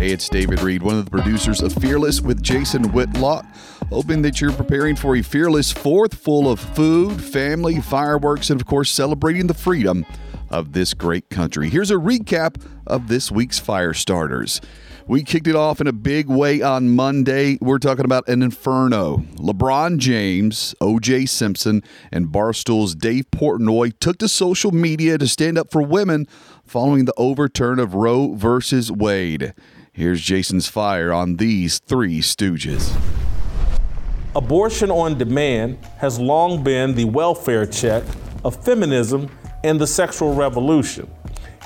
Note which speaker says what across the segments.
Speaker 1: Hey, it's David Reed, one of the producers of Fearless with Jason Whitlock. Hoping that you're preparing for a fearless fourth full of food, family, fireworks, and of course, celebrating the freedom of this great country. Here's a recap of this week's fire starters. We kicked it off in a big way on Monday. We're talking about an inferno. LeBron James, OJ Simpson, and Barstool's Dave Portnoy took to social media to stand up for women following the overturn of Roe versus Wade. Here's Jason's fire on these three stooges.
Speaker 2: Abortion on demand has long been the welfare check of feminism and the sexual revolution.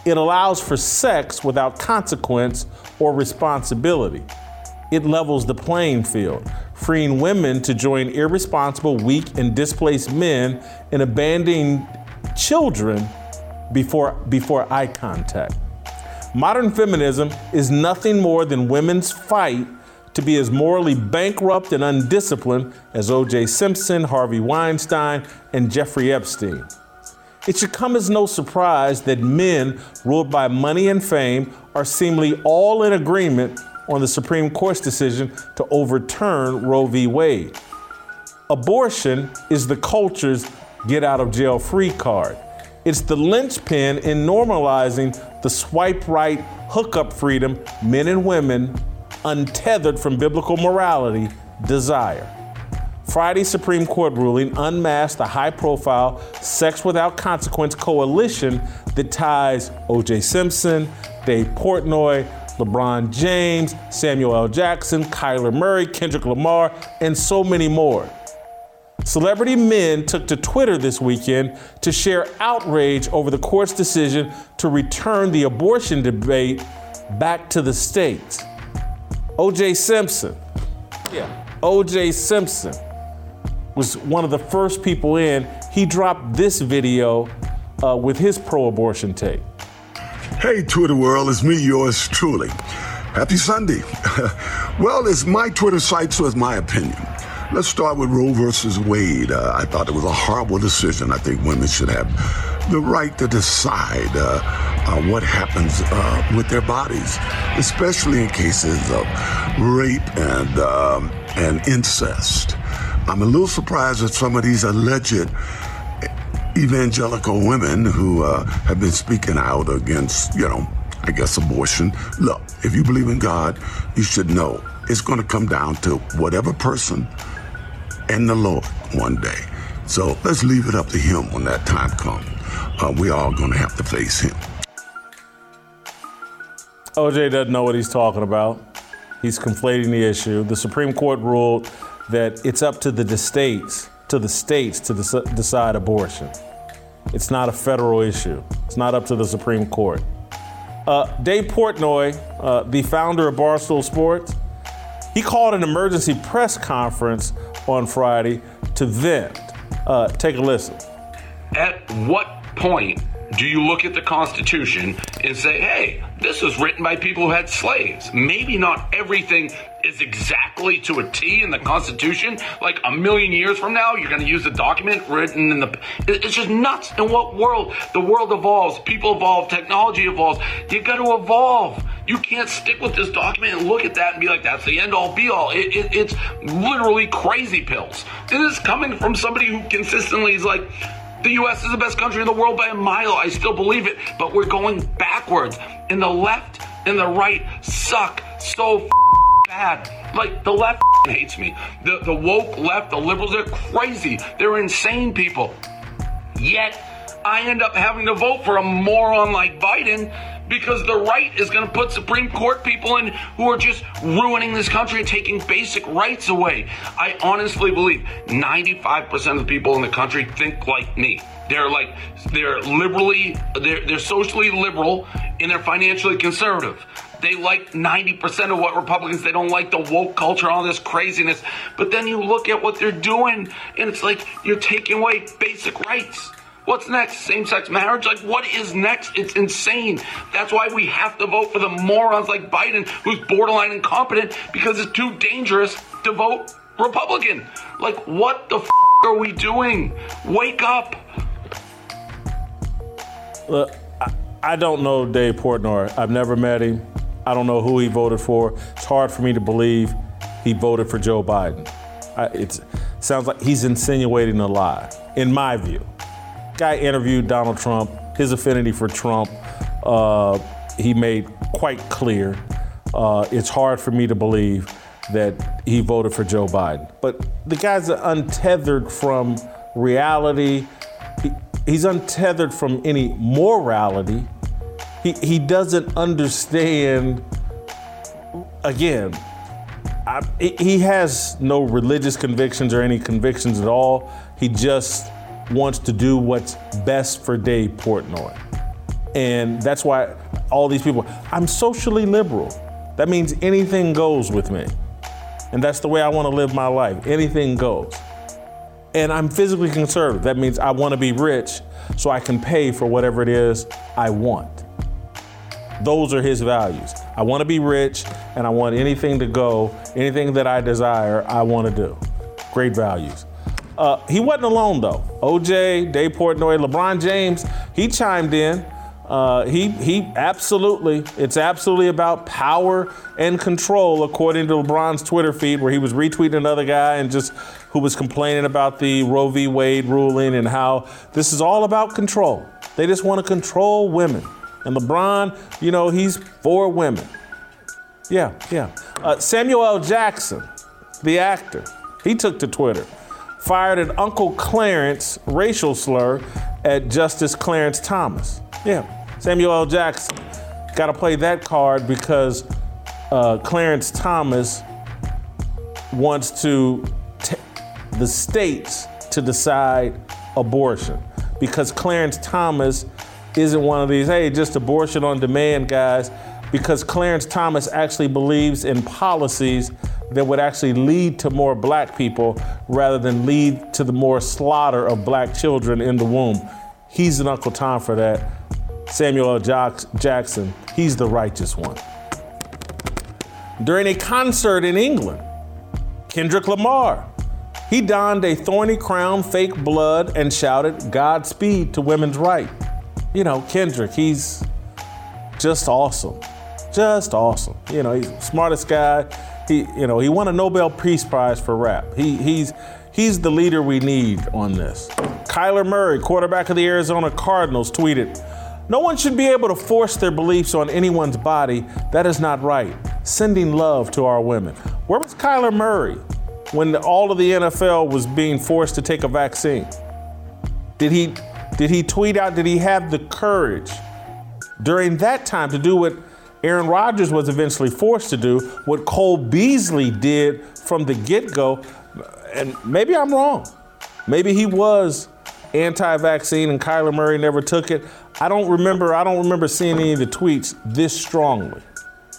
Speaker 2: It allows for sex without consequence or responsibility. It levels the playing field, freeing women to join irresponsible, weak, and displaced men in abandoning children before, before eye contact. Modern feminism is nothing more than women's fight to be as morally bankrupt and undisciplined as O.J. Simpson, Harvey Weinstein, and Jeffrey Epstein. It should come as no surprise that men ruled by money and fame are seemingly all in agreement on the Supreme Court's decision to overturn Roe v. Wade. Abortion is the culture's get out of jail free card. It's the linchpin in normalizing the swipe right hookup freedom men and women, untethered from biblical morality, desire. Friday's Supreme Court ruling unmasked the high profile Sex Without Consequence coalition that ties O.J. Simpson, Dave Portnoy, LeBron James, Samuel L. Jackson, Kyler Murray, Kendrick Lamar, and so many more. Celebrity men took to Twitter this weekend to share outrage over the court's decision to return the abortion debate back to the states. O.J. Simpson, yeah, O.J. Simpson was one of the first people in. He dropped this video uh, with his pro abortion take.
Speaker 3: Hey, Twitter world, it's me, yours truly. Happy Sunday. well, it's my Twitter site, so it's my opinion. Let's start with Roe versus Wade. Uh, I thought it was a horrible decision. I think women should have the right to decide uh, uh, what happens uh, with their bodies, especially in cases of rape and um, and incest. I'm a little surprised at some of these alleged evangelical women who uh, have been speaking out against, you know, I guess abortion. Look, if you believe in God, you should know it's going to come down to whatever person and the Lord one day. So let's leave it up to Him when that time comes. Uh, we all going to have to face Him.
Speaker 2: OJ doesn't know what he's talking about. He's conflating the issue. The Supreme Court ruled that it's up to the states, to the states to dec- decide abortion. It's not a federal issue. It's not up to the Supreme Court. Uh, Dave Portnoy, uh, the founder of Barstool Sports, he called an emergency press conference on Friday to vent. Uh, take a listen.
Speaker 4: At what point do you look at the Constitution and say, hey, this was written by people who had slaves? Maybe not everything is exactly to a T in the Constitution. Like a million years from now, you're going to use a document written in the. It's just nuts. In what world? The world evolves, people evolve, technology evolves. You got to evolve. You can't stick with this document and look at that and be like, that's the end all be all. It, it, it's literally crazy pills. This is coming from somebody who consistently is like, the US is the best country in the world by a mile. I still believe it, but we're going backwards. And the left and the right suck so bad. Like the left hates me. The the woke left, the liberals, they're crazy. They're insane people. Yet I end up having to vote for a moron like Biden because the right is going to put Supreme Court people in who are just ruining this country and taking basic rights away. I honestly believe 95% of the people in the country think like me. They're like they're liberally they're they're socially liberal and they're financially conservative. They like 90% of what Republicans they don't like the woke culture all this craziness. But then you look at what they're doing and it's like you're taking away basic rights. What's next? Same sex marriage? Like, what is next? It's insane. That's why we have to vote for the morons like Biden, who's borderline incompetent, because it's too dangerous to vote Republican. Like, what the f are we doing? Wake up.
Speaker 2: Look, I, I don't know Dave Portnoy. I've never met him. I don't know who he voted for. It's hard for me to believe he voted for Joe Biden. It sounds like he's insinuating a lie, in my view. Guy interviewed Donald Trump, his affinity for Trump, uh, he made quite clear. Uh, it's hard for me to believe that he voted for Joe Biden. But the guy's untethered from reality. He, he's untethered from any morality. He, he doesn't understand, again, I, he has no religious convictions or any convictions at all. He just wants to do what's best for Dave Portnoy. And that's why all these people, I'm socially liberal. That means anything goes with me. And that's the way I want to live my life. Anything goes. And I'm physically conservative. That means I want to be rich so I can pay for whatever it is I want. Those are his values. I want to be rich and I want anything to go, anything that I desire, I want to do. Great values. Uh, he wasn't alone though. OJ, Dave Portnoy, LeBron James, he chimed in. Uh, he he absolutely it's absolutely about power and control according to LeBron's Twitter feed where he was retweeting another guy and just who was complaining about the Roe v. Wade ruling and how this is all about control. They just want to control women. And LeBron, you know, he's for women. Yeah, yeah. Uh, Samuel L. Jackson, the actor, he took to Twitter fired an Uncle Clarence racial slur at Justice Clarence Thomas. Yeah, Samuel L. Jackson. Got to play that card because uh, Clarence Thomas wants to t- the states to decide abortion because Clarence Thomas isn't one of these, hey, just abortion on demand guys, because Clarence Thomas actually believes in policies that would actually lead to more black people rather than lead to the more slaughter of black children in the womb. He's an Uncle Tom for that. Samuel L. Jackson, he's the righteous one. During a concert in England, Kendrick Lamar, he donned a thorny crown, fake blood, and shouted Godspeed to women's right. You know, Kendrick, he's just awesome. Just awesome. You know, he's the smartest guy he, you know, he won a Nobel Peace Prize for rap. He, he's, he's the leader we need on this. Kyler Murray, quarterback of the Arizona Cardinals, tweeted, no one should be able to force their beliefs on anyone's body. That is not right. Sending love to our women. Where was Kyler Murray when all of the NFL was being forced to take a vaccine? Did he, did he tweet out, did he have the courage during that time to do what Aaron Rodgers was eventually forced to do what Cole Beasley did from the get go. And maybe I'm wrong. Maybe he was anti vaccine and Kyler Murray never took it. I don't remember, I don't remember seeing any of the tweets this strongly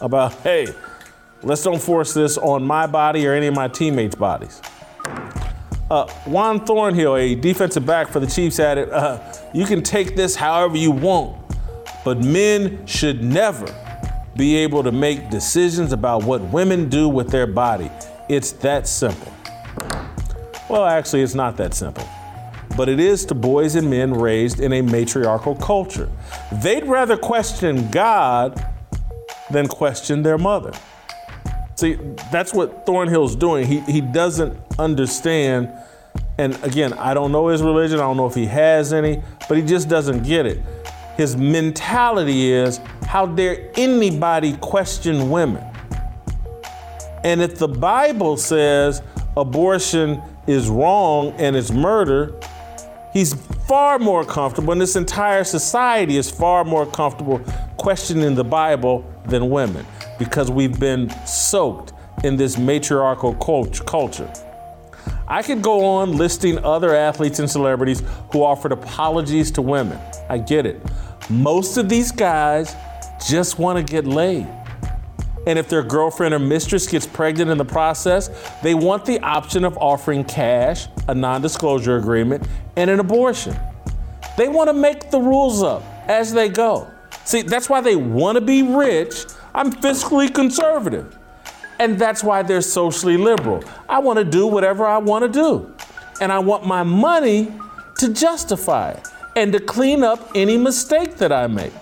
Speaker 2: about, hey, let's don't force this on my body or any of my teammates' bodies. Uh, Juan Thornhill, a defensive back for the Chiefs, added, uh, You can take this however you want, but men should never be able to make decisions about what women do with their body. It's that simple. Well, actually, it's not that simple. But it is to boys and men raised in a matriarchal culture. They'd rather question God than question their mother. See, that's what Thornhill's doing. He, he doesn't understand. And again, I don't know his religion, I don't know if he has any, but he just doesn't get it. His mentality is how dare anybody question women? And if the Bible says abortion is wrong and it's murder, he's far more comfortable, and this entire society is far more comfortable questioning the Bible than women because we've been soaked in this matriarchal cult- culture. I could go on listing other athletes and celebrities who offered apologies to women. I get it. Most of these guys just want to get laid. And if their girlfriend or mistress gets pregnant in the process, they want the option of offering cash, a non disclosure agreement, and an abortion. They want to make the rules up as they go. See, that's why they want to be rich. I'm fiscally conservative. And that's why they're socially liberal. I want to do whatever I want to do. And I want my money to justify it and to clean up any mistake that I make.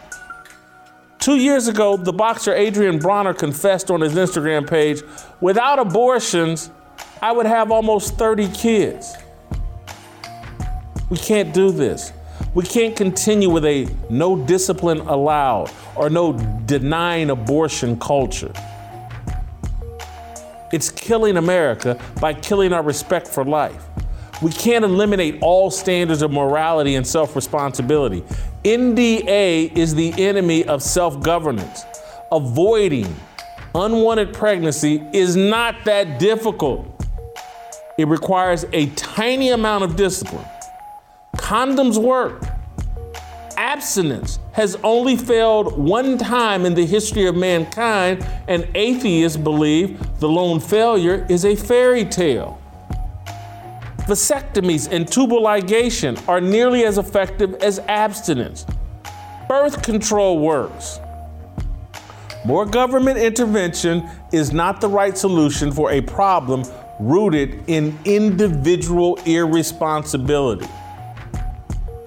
Speaker 2: Two years ago, the boxer Adrien Broner confessed on his Instagram page without abortions, I would have almost 30 kids. We can't do this. We can't continue with a no discipline allowed or no denying abortion culture. It's killing America by killing our respect for life. We can't eliminate all standards of morality and self responsibility. NDA is the enemy of self governance. Avoiding unwanted pregnancy is not that difficult. It requires a tiny amount of discipline. Condoms work. Abstinence has only failed one time in the history of mankind, and atheists believe the lone failure is a fairy tale. Vasectomies and tubal ligation are nearly as effective as abstinence. Birth control works. More government intervention is not the right solution for a problem rooted in individual irresponsibility.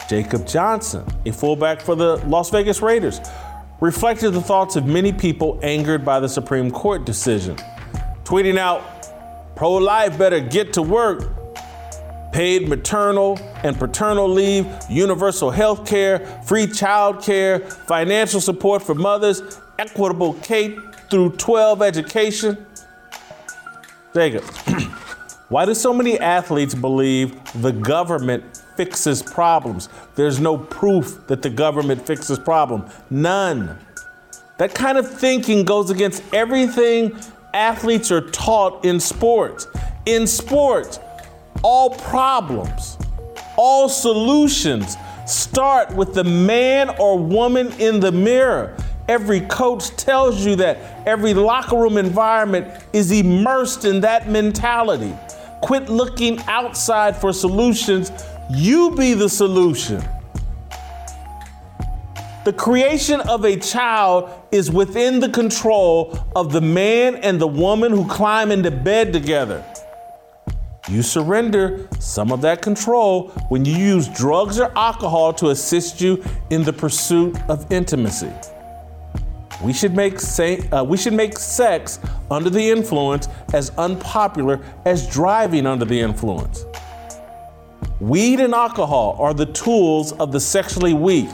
Speaker 2: Jakob Johnson, a fullback for the Las Vegas Raiders, reflected the thoughts of many people angered by the Supreme Court decision, tweeting out, Pro life better get to work. Paid maternal and paternal leave, universal health care, free child care, financial support for mothers, equitable K through 12 education. Jacob, why do so many athletes believe the government fixes problems. There's no proof that the government fixes problem. None. That kind of thinking goes against everything athletes are taught in sports. In sports, all problems, all solutions start with the man or woman in the mirror. Every coach tells you that. Every locker room environment is immersed in that mentality. Quit looking outside for solutions you be the solution. The creation of a child is within the control of the man and the woman who climb into bed together. You surrender some of that control when you use drugs or alcohol to assist you in the pursuit of intimacy. We should make say, uh, we should make sex under the influence as unpopular as driving under the influence. Weed and alcohol are the tools of the sexually weak.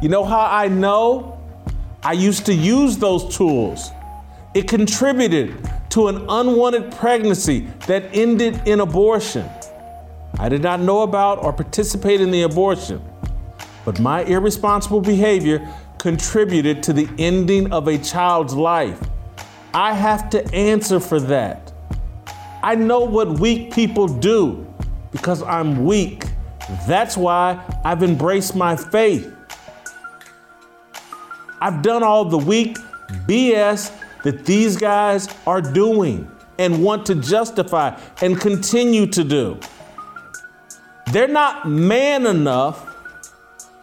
Speaker 2: You know how I know? I used to use those tools. It contributed to an unwanted pregnancy that ended in abortion. I did not know about or participate in the abortion, but my irresponsible behavior contributed to the ending of a child's life. I have to answer for that. I know what weak people do because I'm weak. That's why I've embraced my faith. I've done all the weak BS that these guys are doing and want to justify and continue to do. They're not man enough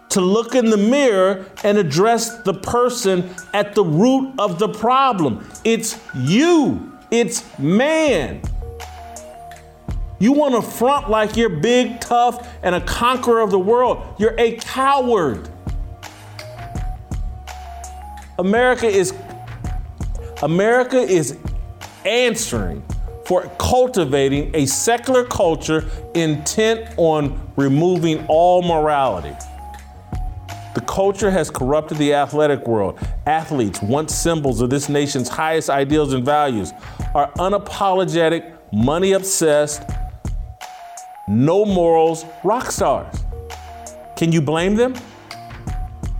Speaker 2: to look in the mirror and address the person at the root of the problem. It's you, it's man. You want to front like you're big, tough, and a conqueror of the world. You're a coward. America is America is answering for cultivating a secular culture intent on removing all morality. The culture has corrupted the athletic world. Athletes, once symbols of this nation's highest ideals and values, are unapologetic, money obsessed, no morals rock stars. Can you blame them?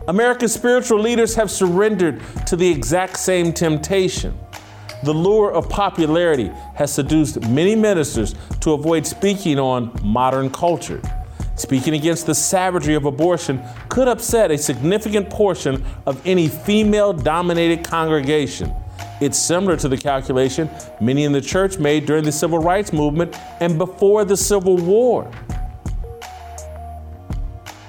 Speaker 2: America's spiritual leaders have surrendered to the exact same temptation. The lure of popularity has seduced many ministers to avoid speaking on modern culture. Speaking against the savagery of abortion could upset a significant portion of any female dominated congregation. It's similar to the calculation many in the church made during the civil rights movement and before the Civil War.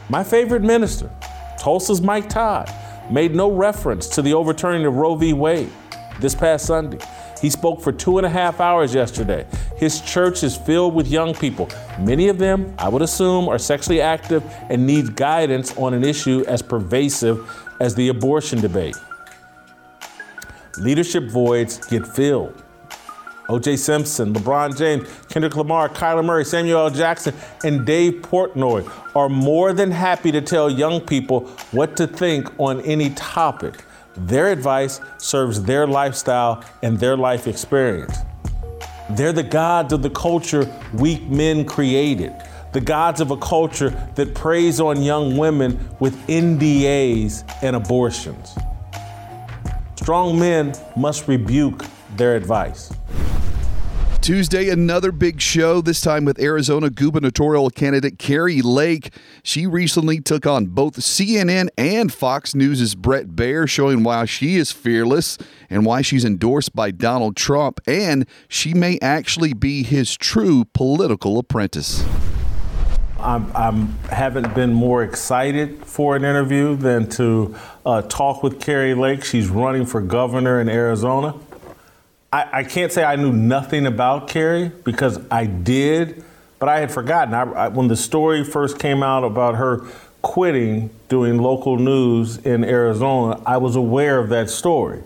Speaker 2: My favorite minister, Tulsa's Mike Todd, made no reference to the overturning of Roe v. Wade this past Sunday. He spoke for two and a half hours yesterday. His church is filled with young people. Many of them, I would assume, are sexually active and need guidance on an issue as pervasive as the abortion debate. Leadership voids get filled. OJ Simpson, LeBron James, Kendrick Lamar, Kyler Murray, Samuel L. Jackson, and Dave Portnoy are more than happy to tell young people what to think on any topic. Their advice serves their lifestyle and their life experience. They're the gods of the culture weak men created, the gods of a culture that preys on young women with NDAs and abortions. Strong men must rebuke their advice.
Speaker 1: Tuesday, another big show, this time with Arizona gubernatorial candidate Kari Lake. She recently took on both CNN and Fox News' Brett Baier, showing why she is fearless and why she's endorsed by Donald Trump, and she may actually be his true political apprentice.
Speaker 2: I'm, haven't been more excited for an interview than to uh, talk with Kari Lake. She's running for governor in Arizona. I, I, can't say I knew nothing about Kari because I did, but I had forgotten. I, I, when the story first came out about her quitting doing local news in Arizona, I was aware of that story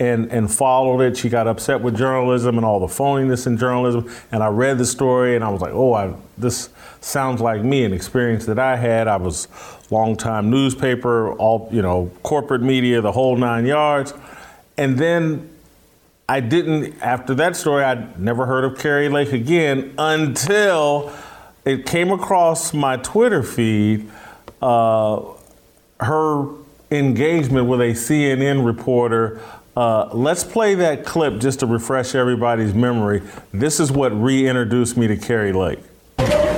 Speaker 2: and, and followed it. She got upset with journalism and all the phoniness in journalism. And I read the story and I was like, oh, I, this sounds like me, an experience that I had. I was longtime newspaper, all, you know, corporate media, the whole nine yards. And then I didn't, after that story, I'd never heard of Kari Lake again until it came across my Twitter feed. Uh, her engagement with a CNN reporter. Uh, let's play that clip just to refresh everybody's memory. This is what reintroduced me to Kari Lake.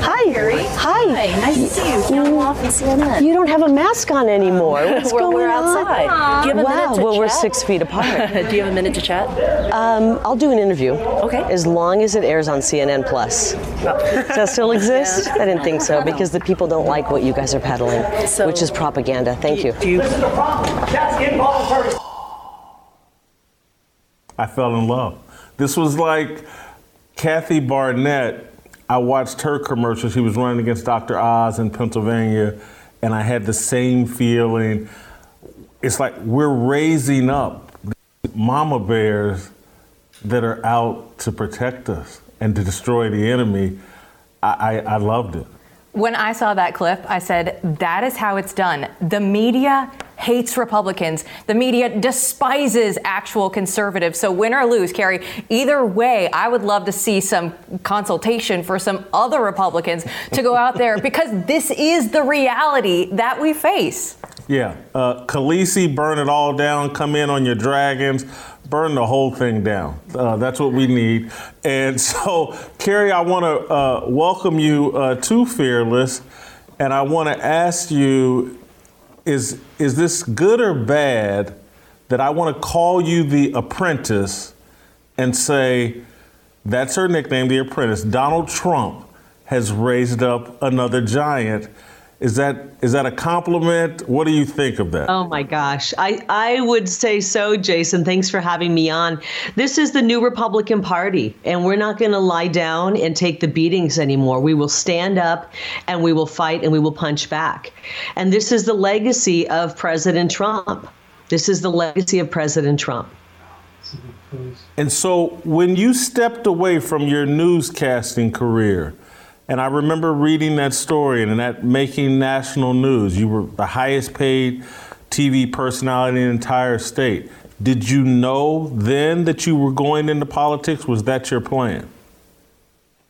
Speaker 5: Hi. Harry. Hi.
Speaker 6: Hi. Nice to see you. Film off in CNN.
Speaker 5: You don't have a mask on anymore. What's
Speaker 6: we're,
Speaker 5: going
Speaker 6: we're
Speaker 5: on?
Speaker 6: outside. Do you have a
Speaker 5: wow.
Speaker 6: minute to
Speaker 5: well, we're six feet apart.
Speaker 6: Do you have a minute to chat?
Speaker 5: um, I'll do an interview.
Speaker 6: Okay.
Speaker 5: As long as it airs on CNN Plus. Does that still exist? I didn't think so because the people don't like what you guys are peddling,
Speaker 6: So-
Speaker 5: which is propaganda. Thank you.
Speaker 6: Do you? This is the problem?
Speaker 2: I fell in love. This was like Kathy Barnette. I watched her commercial. She was running against Dr. Oz in Pennsylvania, and I had the same feeling. It's like we're raising up mama bears that are out to protect us and to destroy the enemy. I, I, I loved it.
Speaker 7: When I saw that clip, I said, that is how it's done. The media hates Republicans. The media despises actual conservatives. So, win or lose, Kari, either way, I would love to see some consultation for some other Republicans to go out there because this is the reality that we face.
Speaker 2: Yeah, uh, Khaleesi, burn it all down. Come in on your dragons, burn the whole thing down. Uh, that's what we need. And so, Kari, I want to uh, welcome you uh, to Fearless, and I want to ask you: Is is this good or bad that I want to call you the Apprentice and say that's her nickname, the Apprentice? Donald Trump has raised up another giant. Is that is that a compliment? What do you think of that?
Speaker 5: Oh my gosh. I, I would say so, Jason. Thanks for having me on. This is the new Republican Party, and we're not going to lie down and take the beatings anymore. We will stand up and we will fight and we will punch back. And this is the legacy of President Trump. This is the legacy of President Trump.
Speaker 2: And so when you stepped away from your newscasting career, and I remember reading that story and that making national news, you were the highest paid TV personality in the entire state. Did you know then that you were going into politics? Was that your plan?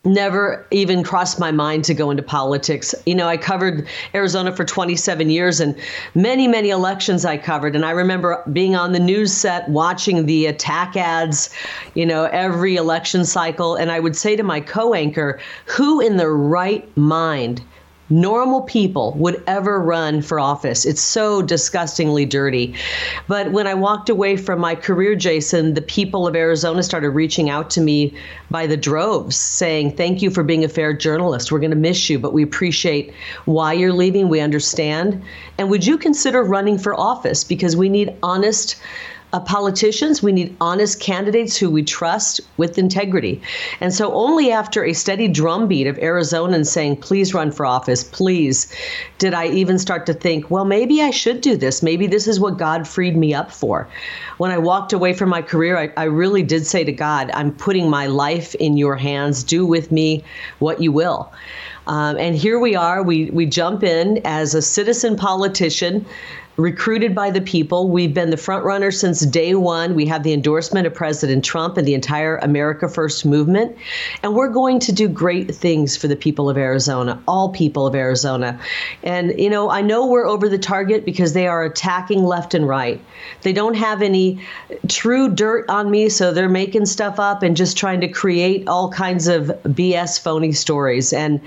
Speaker 5: Never even crossed my mind to go into politics. You know, I covered Arizona for 27 years and many, many elections I covered. And I remember being on the news set watching the attack ads, you know, every election cycle. And I would say to my co anchor, who in their right mind? Normal people would ever run for office. It's so disgustingly dirty. But when I walked away from my career, Jason, the people of Arizona started reaching out to me by the droves saying, Thank you for being a fair journalist. We're going to miss you, but we appreciate why you're leaving. We understand. And would you consider running for office? Because we need honest uh, politicians. We need honest candidates who we trust with integrity. And so, only after a steady drumbeat of Arizonans saying, please run for office, please, did I even start to think, well, maybe I should do this. Maybe this is what God freed me up for. When I walked away from my career, I, I really did say to God, I'm putting my life in your hands. Do with me what you will. Um, and here we are. We, we jump in as a citizen politician recruited by the people. We've been the front runner since day one. We have the endorsement of President Trump and the entire America First movement. And we're going to do great things for the people of Arizona, all people of Arizona. And, you know, I know we're over the target because they are attacking left and right. They don't have any true dirt on me, so they're making stuff up and just trying to create all kinds of BS phony stories. And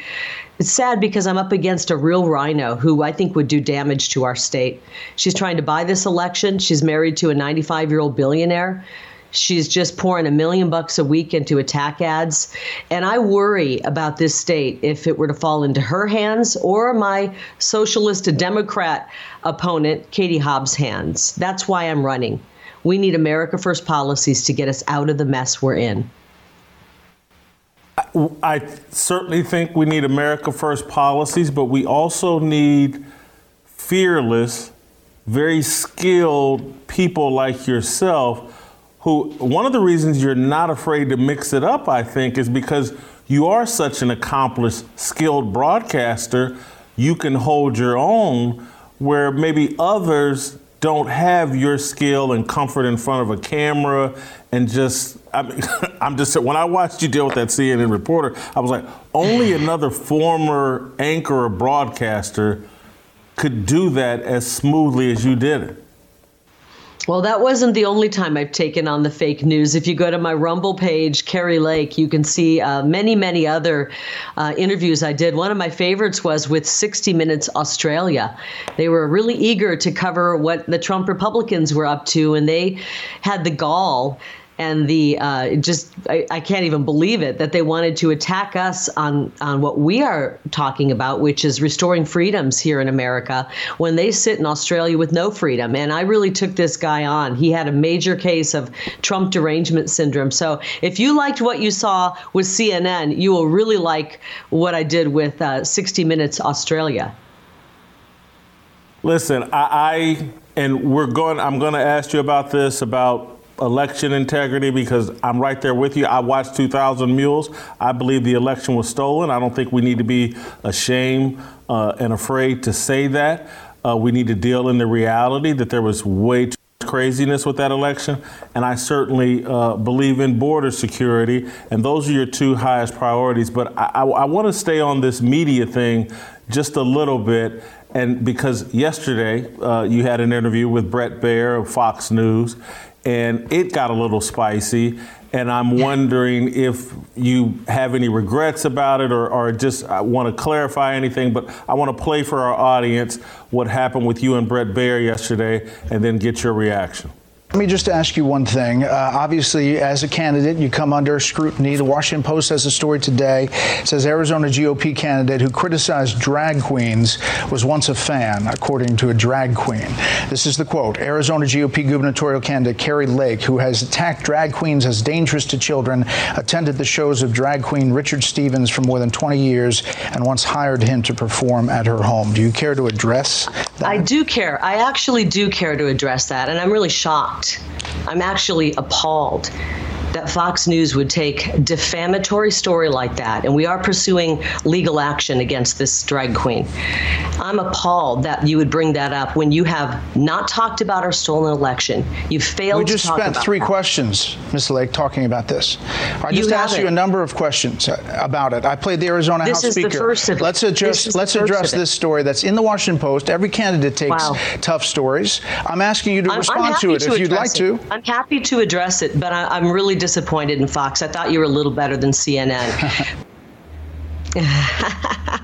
Speaker 5: it's sad because I'm up against a real rhino who I think would do damage to our state. She's trying to buy this election. She's married to a 95 year old billionaire. She's just pouring a million bucks a week into attack ads. And I worry about this state if it were to fall into her hands or my socialist Democrat opponent, Katie Hobbs' hands. That's why I'm running. We need America First policies to get us out of the mess we're in.
Speaker 2: I certainly think we need America First policies, but we also need fearless, very skilled people like yourself who one of the reasons you're not afraid to mix it up, I think, is because you are such an accomplished, skilled broadcaster, you can hold your own where maybe others don't have your skill and comfort in front of a camera and just I mean, I'm just when I watched you deal with that CNN reporter, I was like, only another former anchor or broadcaster could do that as smoothly as you did it.
Speaker 5: Well, that wasn't the only time I've taken on the fake news. If you go to my Rumble page, Kari Lake, you can see uh, many, many other uh, interviews I did. One of my favorites was with 60 Minutes Australia. They were really eager to cover what the Trump Republicans were up to, and they had the gall and the uh, just I, I, can't even believe it that they wanted to attack us on on what we are talking about, which is restoring freedoms here in America. When they sit in Australia with no freedom, and I really took this guy on. He had a major case of Trump derangement syndrome. So if you liked what you saw with CNN, you will really like what I did with uh, 60 Minutes Australia.
Speaker 2: Listen, I, I and we're going. I'm going to ask you about this about election integrity because I'm right there with you. I watched 2,000 Mules. I believe the election was stolen. I don't think we need to be ashamed uh, and afraid to say that. Uh, we need to deal in the reality that there was way too much craziness with that election. And I certainly uh, believe in border security. And those are your two highest priorities. But I, I, I want to stay on this media thing just a little bit. And because yesterday uh, you had an interview with Brett Baier of Fox News, and it got a little spicy. And I'm wondering if you have any regrets about it or, or just uh, want to clarify anything. But I want to play for our audience what happened with you and Brett Baier yesterday and then get your reaction.
Speaker 8: Let me just ask you one thing. Uh, obviously, as a candidate, you come under scrutiny. The Washington Post has a story today. It says Arizona GOP candidate who criticized drag queens was once a fan, according to a drag queen. This is the quote Arizona GOP gubernatorial candidate Kari Lake, who has attacked drag queens as dangerous to children, attended the shows of drag queen Richard Stevens for more than 20 years and once hired him to perform at her home. Do you care to address that?
Speaker 5: I do care. I actually do care to address that, and I'm really shocked shocked. I'm actually appalled that Fox News would take defamatory story like that, and we are pursuing legal action against this drag queen. I'm appalled that you would bring that up when you have not talked about our stolen election. You failed
Speaker 8: We just spent three
Speaker 5: that.
Speaker 8: questions, Ms. Lake, talking about this. I
Speaker 5: You
Speaker 8: just asked you a number of questions uh, about it. I played the Arizona
Speaker 5: This
Speaker 8: House
Speaker 5: is the
Speaker 8: Speaker.
Speaker 5: first of it.
Speaker 8: Let's
Speaker 5: This
Speaker 8: address
Speaker 5: is the
Speaker 8: let's address this story that's in the Washington Post. Every candidate takes
Speaker 5: Wow.
Speaker 8: tough stories. I'm asking you to
Speaker 5: I'm- I'm
Speaker 8: respond
Speaker 5: happy
Speaker 8: to it if you'd like to.
Speaker 5: I'm happy to address it, but I, I'm really disappointed in Fox. I thought you were a little better than CNN.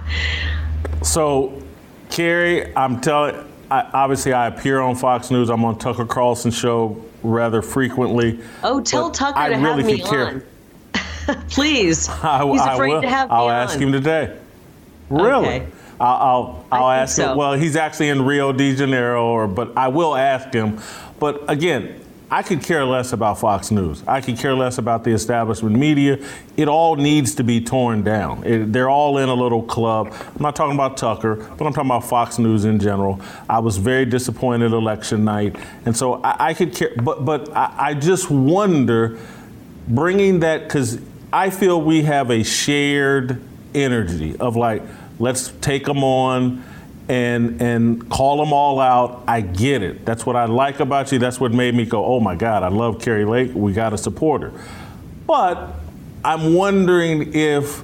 Speaker 2: So, Kari, I'm telling. I, obviously, I appear on Fox News. I'm on Tucker Carlson show rather frequently.
Speaker 5: Oh, tell Tucker
Speaker 2: I
Speaker 5: to
Speaker 2: really
Speaker 5: have me on. Please.
Speaker 2: I,
Speaker 5: He's
Speaker 2: I
Speaker 5: afraid
Speaker 2: will.
Speaker 5: to have me
Speaker 2: I'll
Speaker 5: on.
Speaker 2: ask him today. Really?
Speaker 5: Okay.
Speaker 2: I'll I'll, I'll
Speaker 5: I
Speaker 2: ask him. Well, he's actually in Rio de Janeiro, or but I will ask him. But again, I could care less about Fox News. I could care less about the establishment media. It all needs to be torn down. It, they're all in a little club. I'm not talking about Tucker, but I'm talking about Fox News in general. I was very disappointed election night, and so I, I could care. But but I, I just wonder bringing that because I feel we have a shared energy of like, let's take them on and and call them all out. I get it. That's what I like about you. That's what made me go, oh my God, I love Kari Lake. We got to support her. But I'm wondering if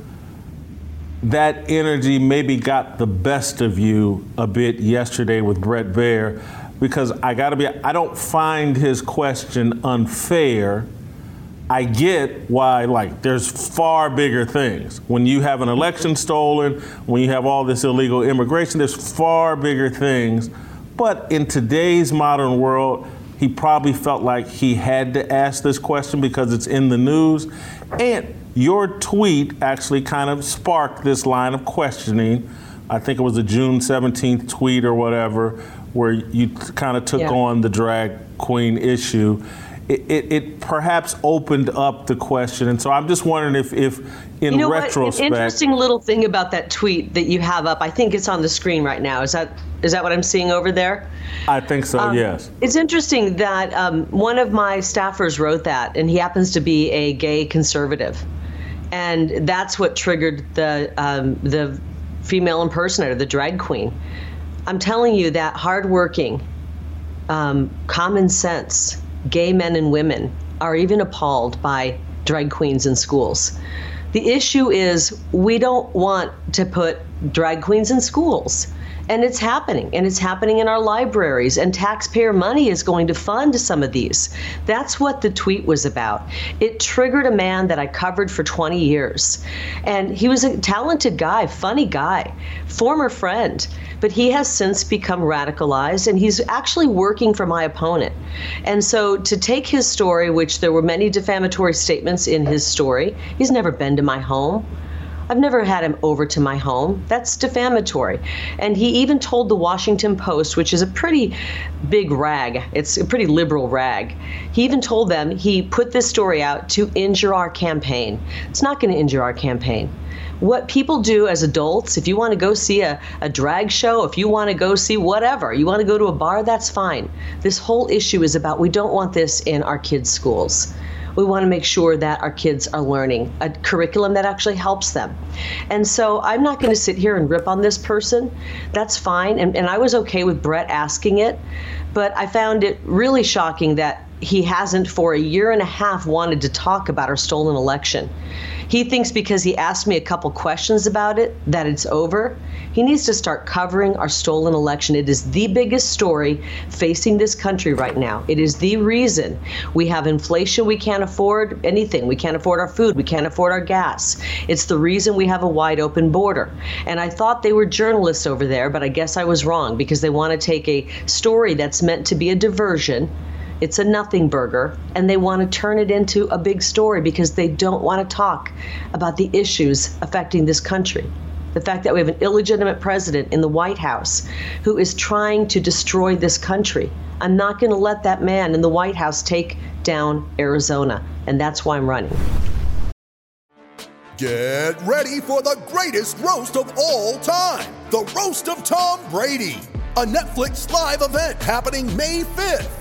Speaker 2: that energy maybe got the best of you a bit yesterday with Brett Baier because I got to be, I don't find his question unfair. I get why, like, there's far bigger things. When you have an election stolen, when you have all this illegal immigration, there's far bigger things. But in today's modern world, he probably felt like he had to ask this question because it's in the news. And your tweet actually kind of sparked this line of questioning. I think it was a June 17th tweet or whatever, where you kind of took
Speaker 5: Yeah.
Speaker 2: on the drag queen issue. It, it, it perhaps opened up the question. And so I'm just wondering if, if in
Speaker 5: you know what? An
Speaker 2: retrospect,
Speaker 5: interesting little thing about that tweet that you have up. I think it's on the screen right now. Is that is that what I'm seeing over there?
Speaker 2: I think so,
Speaker 5: Um,
Speaker 2: yes.
Speaker 5: It's interesting that um, one of my staffers wrote that, and he happens to be a gay conservative, and that's what triggered the um, the female impersonator, the drag queen. I'm telling you that hardworking, um, common sense, gay men and women are even appalled by drag queens in schools. The issue is we don't want to put drag queens in schools. And it's happening, and it's happening in our libraries, and taxpayer money is going to fund some of these. That's what the tweet was about. It triggered a man that I covered for 20 years. And he was a talented guy, funny guy, former friend, but he has since become radicalized, and he's actually working for my opponent. And so to take his story, which there were many defamatory statements in his story, he's never been to my home. I've never had him over to my home. That's defamatory. And he even told the Washington Post, which is a pretty big rag, it's a pretty liberal rag. He even told them he put this story out to injure our campaign. It's not going to injure our campaign. What people do as adults, if you want to go see a, a drag show, if you want to go see whatever, you want to go to a bar, that's fine. This whole issue is about we don't want this in our kids' schools we want to make sure that our kids are learning a curriculum that actually helps them. And so I'm not going to sit here and rip on this person. That's fine. And, and I was okay with Brett asking it, but I found it really shocking that he hasn't for a year and a half wanted to talk about our stolen election. He thinks because he asked me a couple questions about it that it's over. He needs to start covering our stolen election. It is the biggest story facing this country right now. It is the reason we have inflation. We can't afford anything. We can't afford our food. We can't afford our gas. It's the reason we have a wide open border. And I thought they were journalists over there, but I guess I was wrong because they want to take a story that's meant to be a diversion it's a nothing burger, and they want to turn it into a big story because they don't want to talk about the issues affecting this country. The fact that we have an illegitimate president in the White House who is trying to destroy this country. I'm not going to let that man in the White House take down Arizona, and that's why I'm running.
Speaker 9: Get ready for the greatest roast of all time the Roast of Tom Brady, a Netflix live event happening May 5th.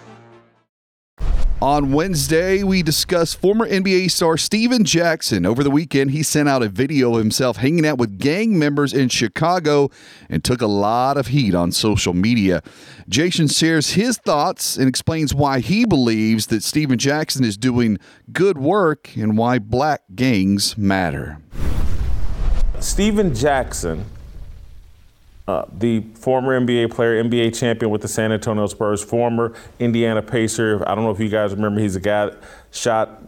Speaker 1: On Wednesday, we discussed former NBA star Stephen Jackson. Over the weekend, he sent out a video of himself hanging out with gang members in Chicago and took a lot of heat on social media. Jason shares his thoughts and explains why he believes that Stephen Jackson is doing good work and why black gangs matter.
Speaker 2: Stephen Jackson, uh, the former NBA player, NBA champion with the San Antonio Spurs, former Indiana Pacer. I don't know if you guys remember, he's a guy shot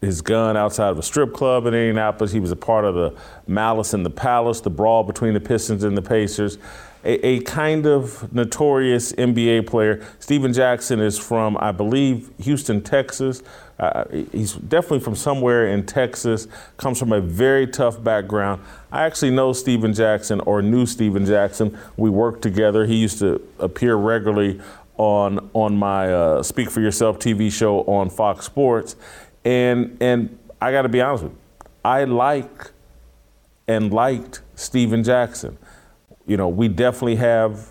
Speaker 2: his gun outside of a strip club in Indianapolis. He was a part of the Malice in the Palace, the brawl between the Pistons and the Pacers. A, a kind of notorious NBA player. Stephen Jackson is from, I believe, Houston, Texas. Uh, he's definitely from somewhere in Texas, comes from a very tough background. I actually know Stephen Jackson or knew Stephen Jackson. We worked together. He used to appear regularly on on my uh, Speak for Yourself TV show on Fox Sports. And and I got to be honest with you, I like and liked Stephen Jackson. You know, we definitely have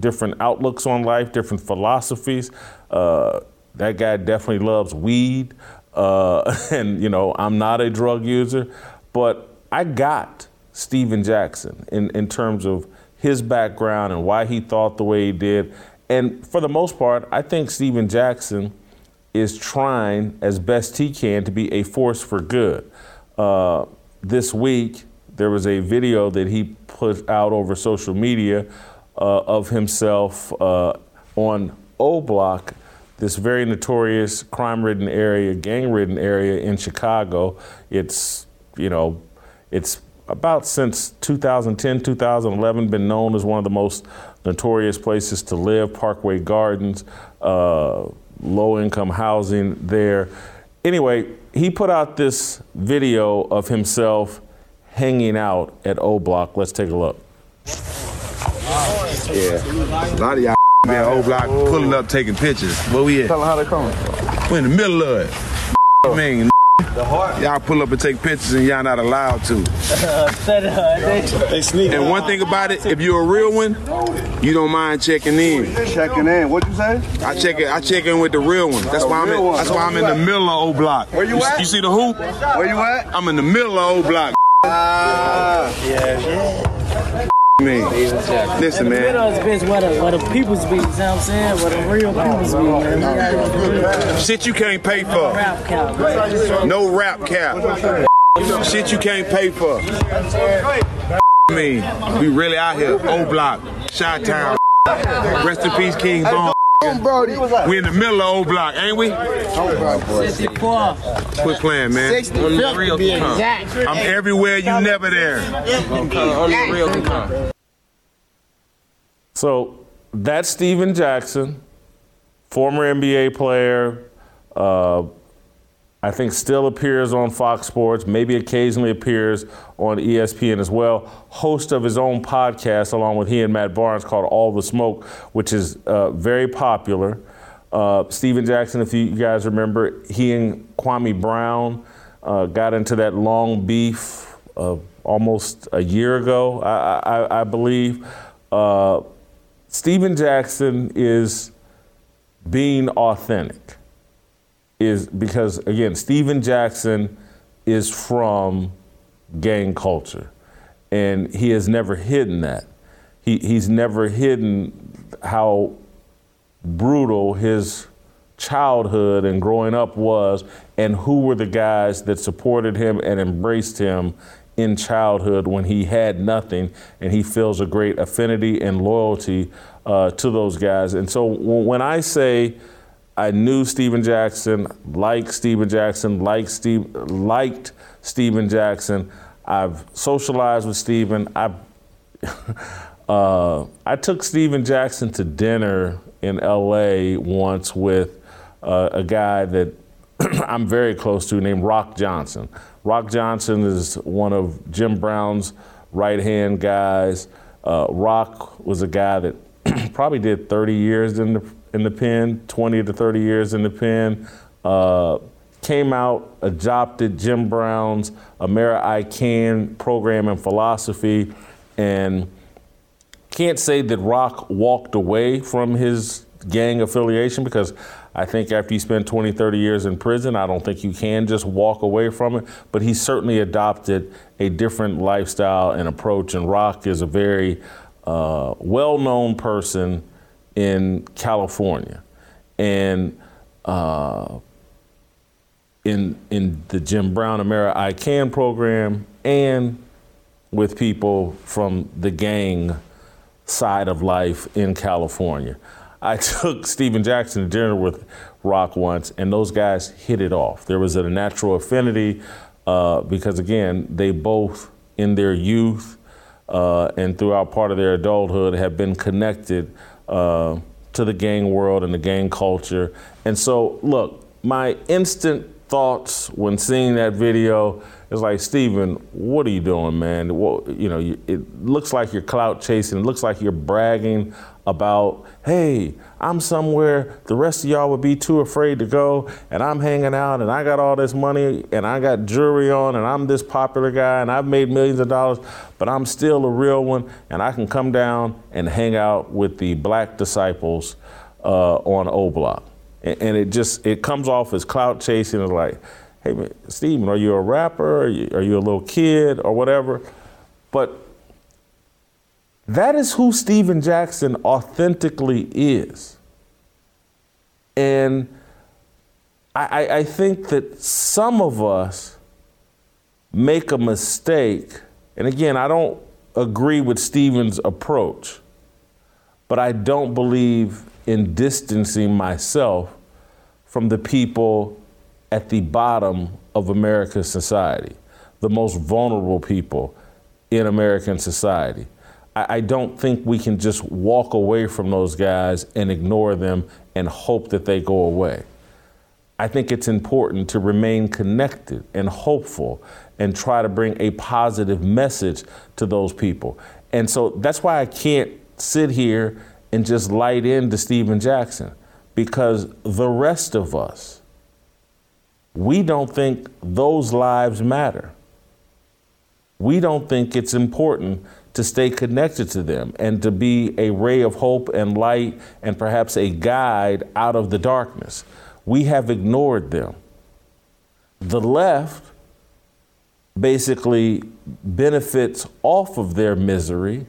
Speaker 2: different outlooks on life, different philosophies. Uh, that guy definitely loves weed. Uh, and, you know, I'm not a drug user, but I got Stephen Jackson in, in terms of his background and why he thought the way he did. And for the most part, I think Stephen Jackson is trying as best he can to be a force for good. Uh, this week, there was a video that he put out over social media uh, of himself uh, on O Block this very notorious crime-ridden area, gang-ridden area in Chicago. It's, you know, it's about since 2010, 2011 been known as one of the most notorious places to live, Parkway Gardens, uh, low-income housing there. Anyway, he put out this video of himself hanging out at O Block. Let's take a look.
Speaker 10: Yeah, a lot of y'all be at O Block pulling up, taking pictures. Where we at?
Speaker 11: Tell them how they coming.
Speaker 10: We're in the middle of it. I mean, y'all pull up and take pictures and y'all not allowed to.
Speaker 11: Uh, they sneak.
Speaker 10: And one thing about it, if you're a real one, you don't mind checking in.
Speaker 11: Checking in. What'd you say?
Speaker 10: I check it. I check in with the real one. That's why I'm. In, that's why I'm in the middle of O Block.
Speaker 11: Where you at?
Speaker 10: You see the hoop?
Speaker 11: Where you at?
Speaker 10: I'm in the middle of O Block.
Speaker 11: Ah, yeah, yeah.
Speaker 10: Me. Listen, man.
Speaker 12: Middle is bitch where the, where the people's be, you know what I'm saying? Where the real people's be, man.
Speaker 10: Shit you can't pay for.
Speaker 12: Rap cap.
Speaker 10: No rap cap. Shit you can't pay for. Me. We really out here. O Block. Shot Town. Rest in peace, King Bone.
Speaker 11: Brody.
Speaker 10: We in the middle of old Block, ain't we?
Speaker 12: 64.
Speaker 10: Quit playing, man.
Speaker 12: 65 to be exact.
Speaker 10: I'm everywhere, you never there.
Speaker 2: So that's Stephen Jackson, former NBA player. Uh, I think still appears on Fox Sports, maybe occasionally appears on ESPN as well. Host of his own podcast, along with he and Matt Barnes, called All the Smoke, which is uh, very popular. Uh, Stephen Jackson, if you guys remember, he and Kwame Brown uh, got into that long beef uh, almost a year ago, I, I, I believe. Uh, Stephen Jackson is being authentic is because again, Stephen Jackson is from gang culture, and he has never hidden that. He he's never hidden how brutal his childhood and growing up was, and who were the guys that supported him and embraced him in childhood when he had nothing, and he feels a great affinity and loyalty uh, to those guys. And so when I say I knew Stephen Jackson, liked Stephen Jackson, liked Steve, liked Stephen Jackson. I've socialized with Stephen. I uh, I took Stephen Jackson to dinner in L.A. once with uh, a guy that I'm very close to named Rock Johnson. Rock Johnson is one of Jim Brown's right hand guys. Uh, Rock was a guy that probably did 30 years in the in the pen, 20 to 30 years in the pen. Uh, came out, adopted Jim Brown's America I Can program and philosophy, and can't say that Rock walked away from his gang affiliation because I think after you spend 20, 30 years in prison, I don't think you can just walk away from it. But he certainly adopted a different lifestyle and approach. And Rock is a very uh, well known person in California. And uh, in, in the Jim Brown America I Can program and with people from the gang side of life in California. I took Stephen Jackson to dinner with Rock once, and those guys hit it off. There was a natural affinity uh, because, again, they both, in their youth uh, and throughout part of their adulthood, have been connected uh, to the gang world and the gang culture. And so, look, my instant thoughts when seeing that video is like, Stephen, what are you doing, man? Well, you know, it looks like you're clout chasing. It looks like you're bragging about, hey, I'm somewhere the rest of y'all would be too afraid to go, and I'm hanging out, and I got all this money, and I got jewelry on, and I'm this popular guy, and I've made millions of dollars, but I'm still a real one, and I can come down and hang out with the black disciples uh, on O Block. And, and it just it comes off as clout chasing. It's like, hey, Stephen, are you a rapper? Are you, are you a little kid or whatever? But that is who Stephen Jackson authentically is. And I, I, think that some of us make a mistake. And again, I don't agree with Stephen's approach, but I don't believe in distancing myself from the people at the bottom of America's society, the most vulnerable people in American society. I, I don't think we can just walk away from those guys and ignore them and hope that they go away. I think it's important to remain connected and hopeful and try to bring a positive message to those people. And so that's why I can't sit here and just light into Stephen Jackson because the rest of us, we don't think those lives matter. We don't think it's important to stay connected to them and to be a ray of hope and light and perhaps a guide out of the darkness. We have ignored them. The left basically benefits off of their misery.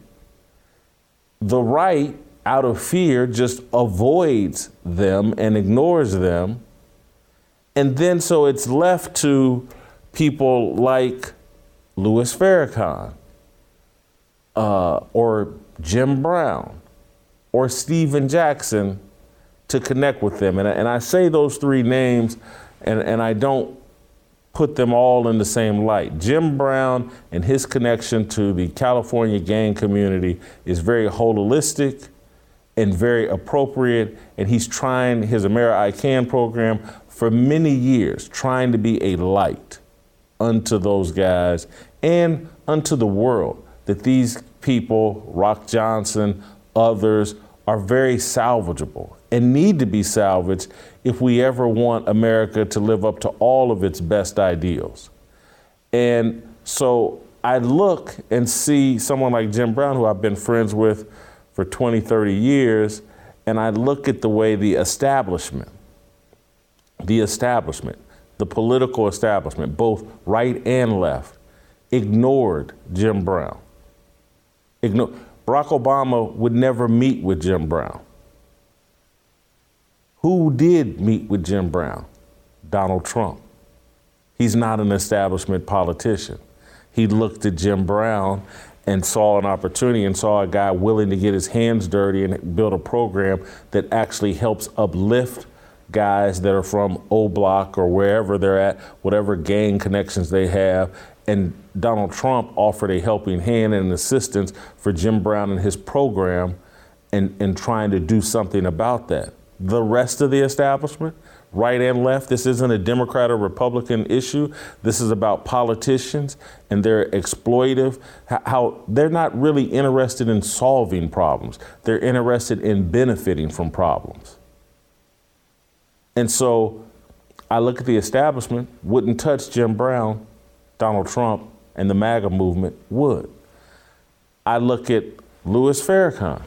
Speaker 2: The right, out of fear, just avoids them and ignores them. And then so it's left to people like Louis Farrakhan uh, or Jim Brown or Stephen Jackson to connect with them. And, and I say those three names and, and I don't put them all in the same light. Jim Brown and his connection to the California gang community is very holistic and very appropriate. And he's trying his America I Can program for many years, trying to be a light unto those guys and unto the world that these people, Rock Johnson, others, are very salvageable and need to be salvaged if we ever want America to live up to all of its best ideals. And so I look and see someone like Jim Brown, who I've been friends with for 20, 30 years, and I look at the way the establishment, the establishment, the political establishment, both right and left, ignored Jim Brown. Ignore. Barack Obama would never meet with Jim Brown. Who did meet with Jim Brown? Donald Trump. He's not an establishment politician. He looked at Jim Brown and saw an opportunity and saw a guy willing to get his hands dirty and build a program that actually helps uplift guys that are from O Block or wherever they're at, whatever gang connections they have, and Donald Trump offered a helping hand and assistance for Jim Brown and his program and, and trying to do something about that. The rest of the establishment, right and left. This isn't a Democrat or Republican issue. This is about politicians and their exploitive, how they're not really interested in solving problems. They're interested in benefiting from problems. And so I look at the establishment, wouldn't touch Jim Brown, Donald Trump, and the MAGA movement would. I look at Louis Farrakhan,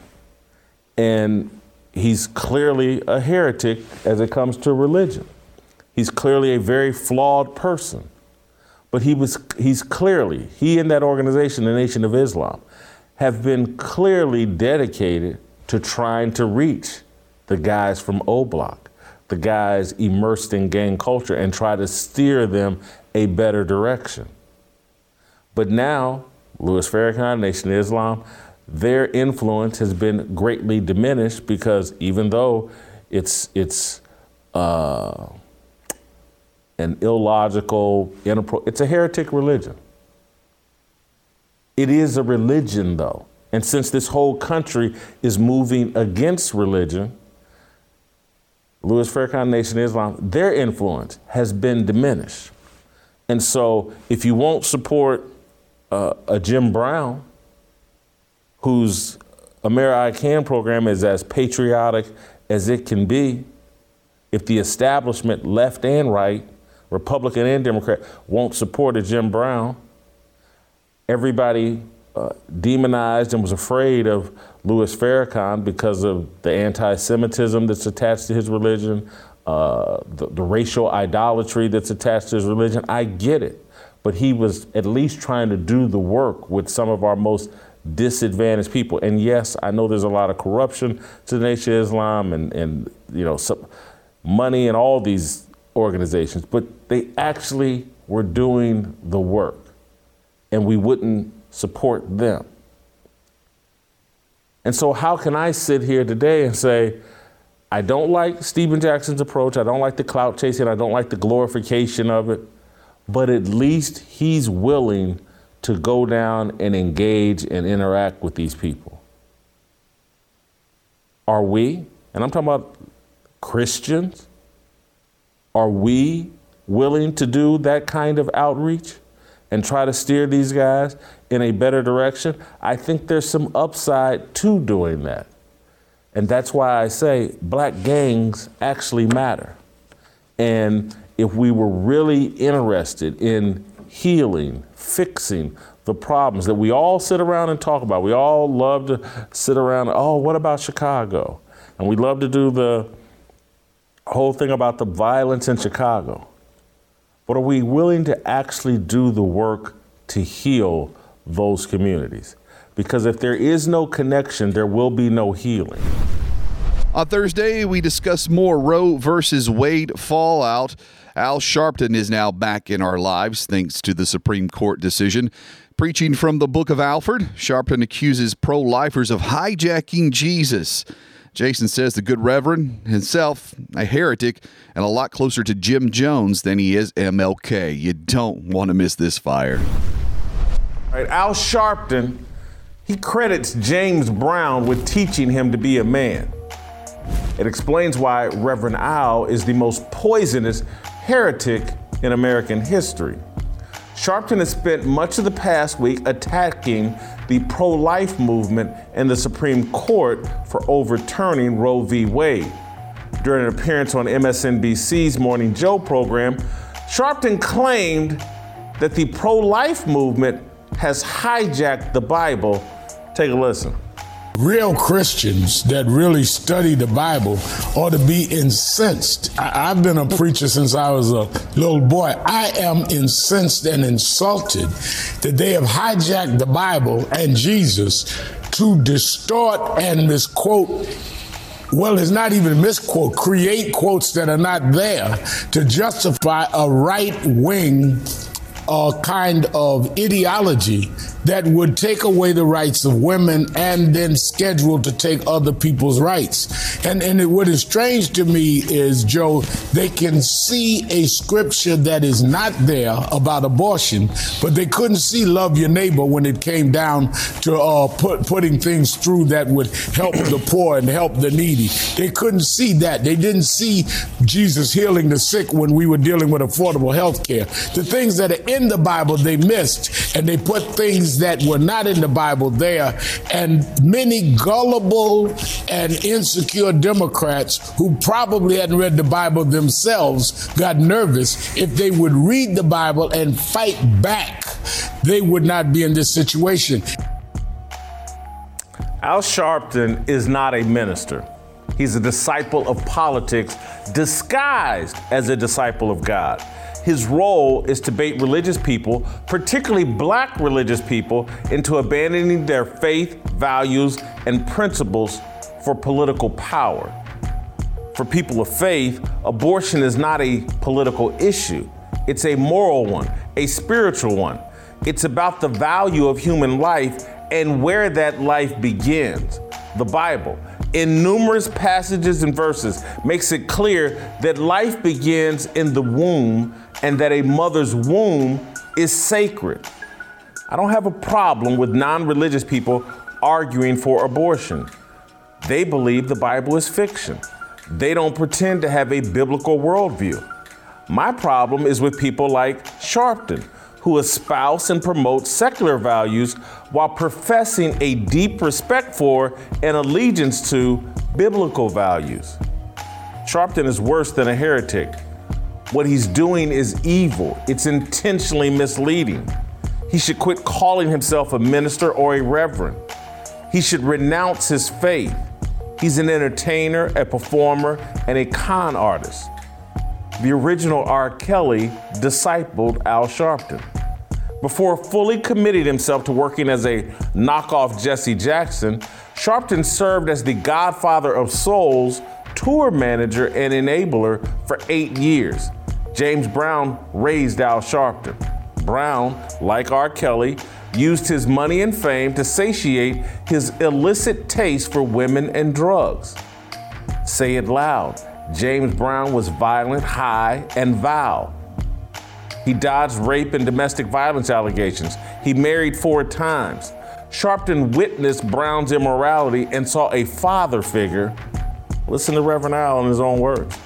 Speaker 2: and he's clearly a heretic as it comes to religion. He's clearly a very flawed person. But he was he's clearly, he and that organization, the Nation of Islam, have been clearly dedicated to trying to reach the guys from O Block, the guys immersed in gang culture, and try to steer them a better direction. But now, Louis Farrakhan, Nation of Islam, their influence has been greatly diminished because even though it's it's uh, an illogical, it's a heretic religion. It is a religion, though, and since this whole country is moving against religion, Louis Farrakhan, Nation Islam, their influence has been diminished. And so, if you won't support uh, a Jim Brown, whose America Can program is as patriotic as it can be, if the establishment, left and right, Republican and Democrat, won't support a Jim Brown, everybody uh, demonized and was afraid of Louis Farrakhan because of the anti Semitism that's attached to his religion, uh, the, the racial idolatry that's attached to his religion. I get it. But he was at least trying to do the work with some of our most disadvantaged people. And yes, I know there's a lot of corruption to the Nation of Islam and, and you know, some money and all these organizations, but they actually were doing the work. And we wouldn't support them. And so, how can I sit here today and say, I don't like Stephen Jackson's approach, I don't like the clout chasing, I don't like the glorification of it, but at least he's willing to go down and engage and interact with these people? Are we, and I'm talking about Christians, are we willing to do that kind of outreach and try to steer these guys in a better direction? I think there's some upside to doing that. And that's why I say black gangs actually matter. And if we were really interested in healing, fixing the problems that we all sit around and talk about. We all love to sit around, oh, what about Chicago? And we love to do the whole thing about the violence in Chicago. But are we willing to actually do the work to heal those communities? Because if there is no connection, there will be no healing.
Speaker 1: On Thursday, we discuss more Roe versus Wade fallout. Al Sharpton is now back in our lives thanks to the Supreme Court decision. Preaching from the book of Alfred, Sharpton accuses pro lifers of hijacking Jesus. Jason says the good reverend himself, a heretic, and a lot closer to Jim Jones than he is MLK. You don't want to miss this fire.
Speaker 2: Right, Al Sharpton, he credits James Brown with teaching him to be a man. It explains why Reverend Al is the most poisonous heretic in American history. Sharpton has spent much of the past week attacking the pro life movement and the Supreme Court for overturning Roe v. Wade. During an appearance on MSNBC's Morning Joe program, Sharpton claimed that the pro life movement has hijacked the Bible. Take a listen.
Speaker 13: Real Christians that really study the Bible ought to be incensed. I, have been a preacher since I was a little boy. I am incensed and insulted that they have hijacked the Bible and Jesus to distort and misquote well, it's not even misquote, create quotes that are not there to justify a right wing uh, kind of ideology that would take away the rights of women and then schedule to take other people's rights. And, and it, what is strange to me is, Joe, they can see a scripture that is not there about abortion, but they couldn't see love your neighbor when it came down to uh, put, putting things through that would help the poor and help the needy. They couldn't see that. They didn't see Jesus healing the sick when we were dealing with affordable health care. The things that are in the Bible, they missed, and they put things that were not in the Bible there. And many gullible and insecure Democrats who probably hadn't read the Bible themselves got nervous. If they would read the Bible and fight back, they would not be in this situation.
Speaker 2: Al Sharpton is not a minister. He's a disciple of politics disguised as a disciple of God. His role is to bait religious people, particularly black religious people, into abandoning their faith, values, and principles for political power. For people of faith, abortion is not a political issue, it's a moral one, a spiritual one. It's about the value of human life and where that life begins. The Bible, in numerous passages and verses, makes it clear that life begins in the womb and that a mother's womb is sacred. I don't have a problem with non religious people arguing for abortion. They believe the Bible is fiction. They don't pretend to have a biblical worldview. My problem is with people like Sharpton, who espouse and promote secular values while professing a deep respect for and allegiance to biblical values. Sharpton is worse than a heretic. What he's doing is evil, it's intentionally misleading. He should quit calling himself a minister or a reverend. He should renounce his faith. He's an entertainer, a performer, and a con artist. The original R. Kelly discipled Al Sharpton. Before fully committing himself to working as a knockoff Jesse Jackson, Sharpton served as the godfather of Soul's tour manager and enabler for eight years. James Brown raised Al Sharpton. Brown, like R. Kelly, used his money and fame to satiate his illicit taste for women and drugs. Say it loud. James Brown was violent, high, and vile. He dodged rape and domestic violence allegations. He married four times. Sharpton witnessed Brown's immorality and saw a father figure. Listen to Reverend Al in his own words.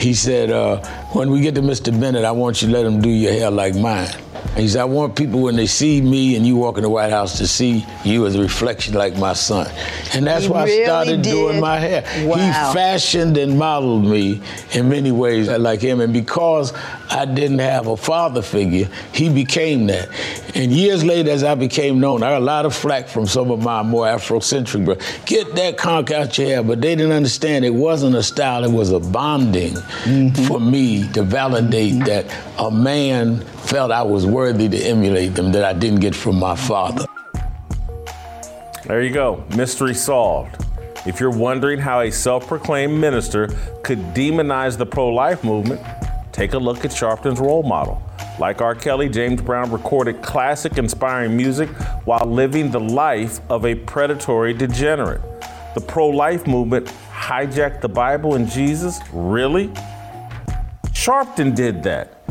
Speaker 14: He said, uh, when we get to Mr. Bennett, I want you to let him do your hair like mine. He said, I want people when they see me and you walk in the White House to see you as a reflection like my son. And that's
Speaker 15: He
Speaker 14: why
Speaker 15: really
Speaker 14: I started
Speaker 15: did.
Speaker 14: doing my hair.
Speaker 15: Wow.
Speaker 14: He fashioned and modeled me in many ways like him. And because I didn't have a father figure, he became that. And years later, as I became known, I got a lot of flack from some of my more Afrocentric brothers. Get that conk out your hair. But they didn't understand it wasn't a style, it was a bonding mm-hmm. for me to validate mm-hmm. that a man felt I was worthy to emulate them that I didn't get from my father.
Speaker 2: There you go. Mystery solved. If you're wondering how a self proclaimed minister could demonize the pro life movement, take a look at Sharpton's role model. Like R. Kelly, James Brown recorded classic inspiring music while living the life of a predatory degenerate. The pro life movement hijacked the Bible and Jesus? Really? Sharpton did that.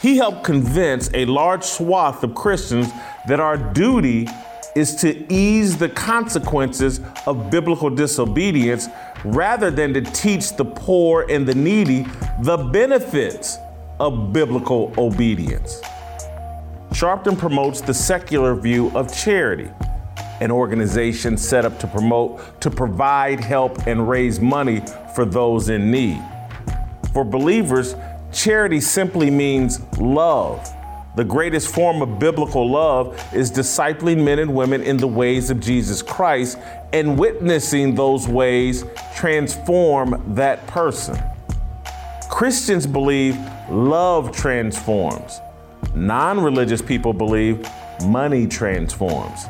Speaker 2: He helped convince a large swath of Christians that our duty is to ease the consequences of biblical disobedience rather than to teach the poor and the needy the benefits of biblical obedience. Sharpton promotes the secular view of charity, an organization set up to promote, to provide help and raise money for those in need. For believers, charity simply means love. The greatest form of biblical love is discipling men and women in the ways of Jesus Christ and witnessing those ways transform that person. Christians believe love transforms. Non religious people believe money transforms.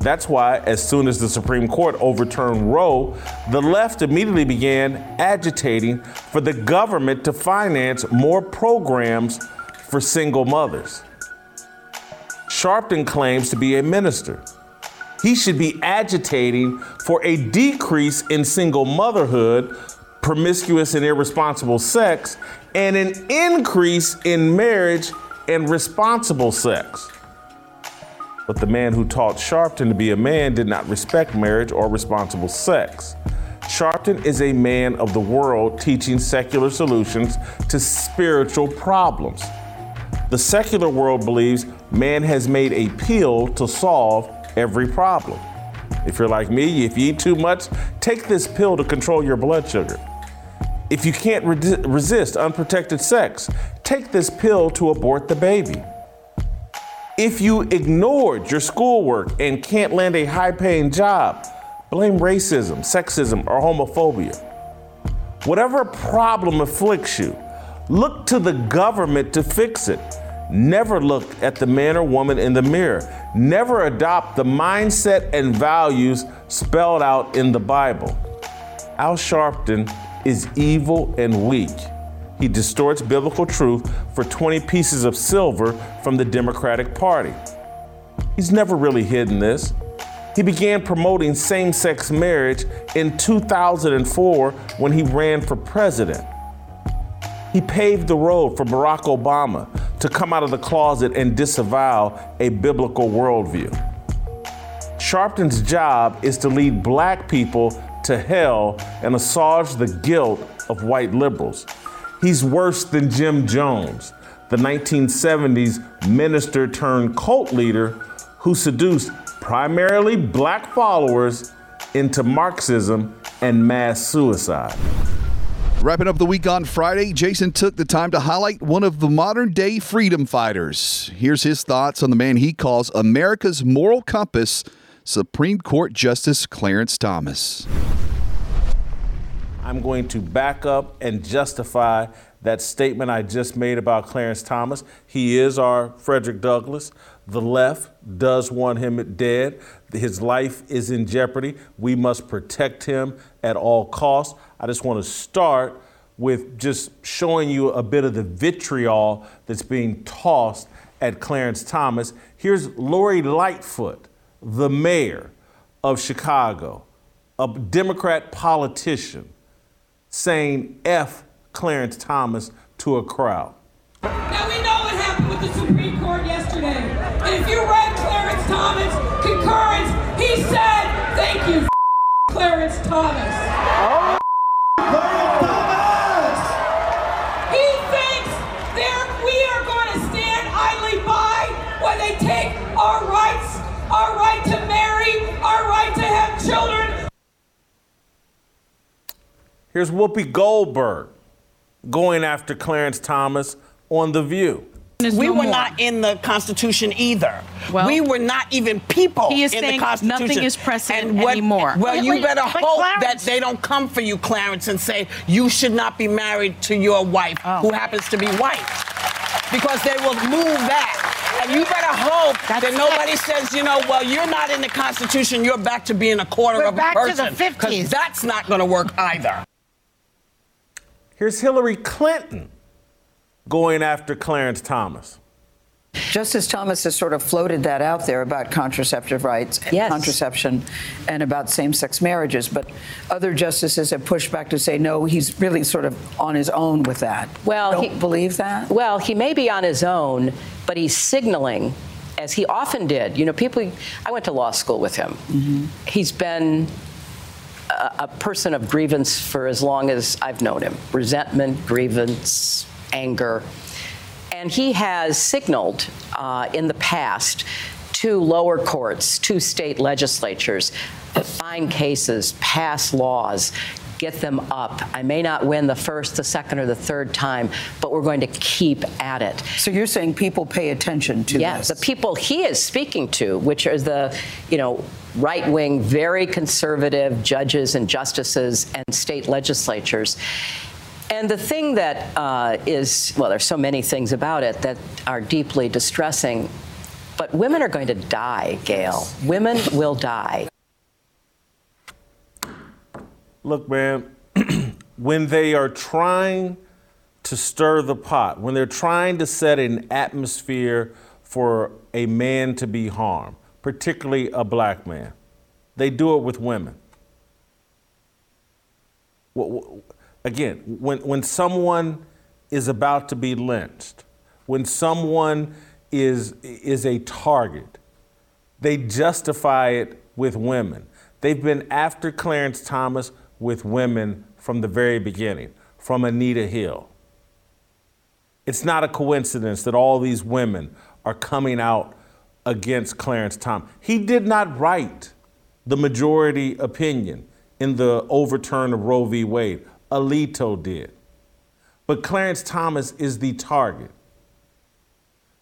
Speaker 2: That's why, as soon as the Supreme Court overturned Roe, the left immediately began agitating for the government to finance more programs for single mothers. Sharpton claims to be a minister. He should be agitating for a decrease in single motherhood, promiscuous and irresponsible sex, and an increase in marriage and responsible sex. But the man who taught Sharpton to be a man did not respect marriage or responsible sex. Sharpton is a man of the world teaching secular solutions to spiritual problems. The secular world believes man has made a pill to solve every problem. If you're like me, if you eat too much, take this pill to control your blood sugar. If you can't re- resist unprotected sex, take this pill to abort the baby. If you ignored your schoolwork and can't land a high paying job, blame racism, sexism, or homophobia. Whatever problem afflicts you, look to the government to fix it. Never look at the man or woman in the mirror. Never adopt the mindset and values spelled out in the Bible. Al Sharpton is evil and weak. He distorts biblical truth for 20 pieces of silver from the Democratic Party. He's never really hidden this. He began promoting same sex marriage in 2004 when he ran for president. He paved the road for Barack Obama to come out of the closet and disavow a biblical worldview. Sharpton's job is to lead black people to hell and assuage the guilt of white liberals. He's worse than Jim Jones, the 1970s minister turned cult leader who seduced primarily black followers into Marxism and mass suicide.
Speaker 1: Wrapping up the week on Friday, Jason took the time to highlight one of the modern day freedom fighters. Here's his thoughts on the man he calls America's moral compass, Supreme Court Justice Clarence Thomas.
Speaker 2: I'm going to back up and justify that statement I just made about Clarence Thomas. He is our Frederick Douglass. The left does want him dead. His life is in jeopardy. We must protect him at all costs. I just want to start with just showing you a bit of the vitriol that's being tossed at Clarence Thomas. Here's Lori Lightfoot, the mayor of Chicago, a Democrat politician, saying F Clarence Thomas to a crowd.
Speaker 15: Now we know what happened with the Supreme Court yesterday. And if you read Clarence Thomas' concurrence, he said, thank you, Clarence Thomas. Oh,
Speaker 2: Here's Whoopi Goldberg going after Clarence Thomas on The View.
Speaker 16: We were not in the Constitution either. we were not even people
Speaker 17: He is
Speaker 16: in the Constitution.
Speaker 17: nothing is precedent
Speaker 16: and what,
Speaker 17: anymore.
Speaker 16: Well,
Speaker 17: Wait,
Speaker 16: you
Speaker 17: wait,
Speaker 16: better
Speaker 17: but
Speaker 16: hope
Speaker 17: Clarence-
Speaker 16: that they don't come for you, Clarence, and say you should not be married to your wife
Speaker 17: Oh.
Speaker 16: who happens to be white. Because they will move that. And you better hope that nobody says, you know, well, you're not in the Constitution, you're back to being a quarter
Speaker 17: We're
Speaker 16: of a
Speaker 17: back to the
Speaker 16: person. 'Cause
Speaker 17: 50s.
Speaker 16: that's not going to work either.
Speaker 2: Here's Hillary Clinton going after Clarence Thomas.
Speaker 18: Justice Thomas has sort of floated that out there about contraceptive rights, contraception, and about same-sex marriages. But other justices have pushed back to say no, he's really sort of on his own with that.
Speaker 19: Well,
Speaker 18: Don't
Speaker 19: he,
Speaker 18: believe that.
Speaker 19: Well, he may be on his own, but he's signaling, as he often did. You know, people. I went to law school with him. Mm-hmm. He's been a, person of grievance for as long as I've known him. Resentment, grievance, anger, and he has signaled uh, in the past to lower courts, to state legislatures, find cases, pass laws, get them up. I may not win the first, the second, or the third time, but we're going to keep at it.
Speaker 18: So you're saying people pay attention to
Speaker 19: yes,
Speaker 18: this?
Speaker 19: the people he is speaking to, which are the, you know, right-wing, very conservative judges and justices and state legislatures. And the thing that uh, is, well, there's so many things about it that are deeply distressing, but women are going to die, Gayle. Women will die.
Speaker 2: Look, man, when they are trying to stir the pot, when they're trying to set an atmosphere for a man to be harmed, particularly a black man. They do it with women. Again, when, when someone is about to be lynched, when someone is, is a target, they justify it with women. They've been after Clarence Thomas with women from the very beginning, from Anita Hill. It's not a coincidence that all these women are coming out against Clarence Thomas. He did not write the majority opinion in the overturn of Roe v. Wade. Alito did. But Clarence Thomas is the target.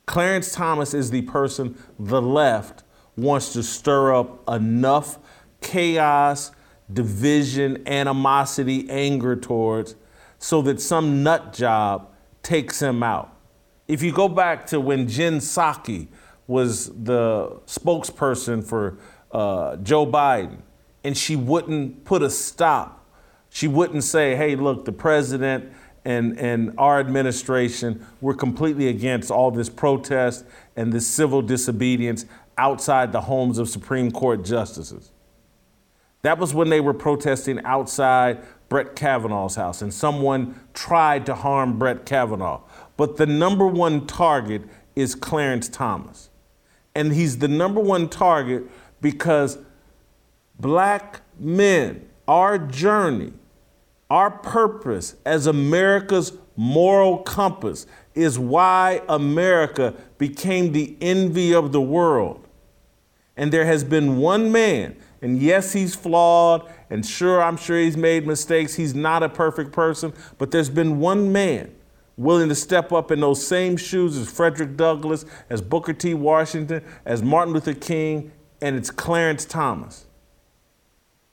Speaker 2: Clarence Thomas is the person the left wants to stir up enough chaos, division, animosity, anger towards so that some nut job takes him out. If you go back to when Jen Psaki was the spokesperson for uh, Joe Biden, and she wouldn't put a stop. She wouldn't say, hey, look, the president and, and our administration, we're completely against all this protest and this civil disobedience outside the homes of Supreme Court justices. That was when they were protesting outside Brett Kavanaugh's house, and someone tried to harm Brett Kavanaugh. But the number one target is Clarence Thomas. And he's the number one target because black men, our journey, our purpose as America's moral compass is why America became the envy of the world. And there has been one man, and yes, he's flawed, and sure, I'm sure he's made mistakes. He's not a perfect person, but there's been one man willing to step up in those same shoes as Frederick Douglass, as Booker T. Washington, as Martin Luther King, and it's Clarence Thomas.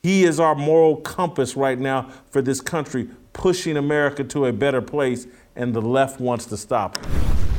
Speaker 2: He is our moral compass right now for this country, pushing America to a better place, and the left wants to stop it.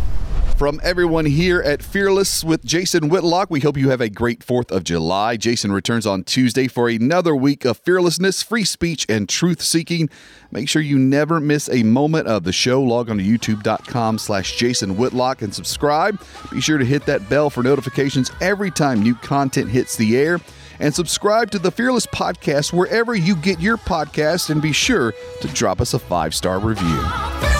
Speaker 1: From everyone here at Fearless with Jason Whitlock, we hope you have a great 4th of July. Jason returns on Tuesday for another week of fearlessness, free speech, and truth seeking. Make sure you never miss a moment of the show. Log on to youtube.com slash Jason Whitlock and subscribe. Be sure to hit that bell for notifications every time new content hits the air. And subscribe to the Fearless Podcast wherever you get your podcast and be sure to drop us a five star review.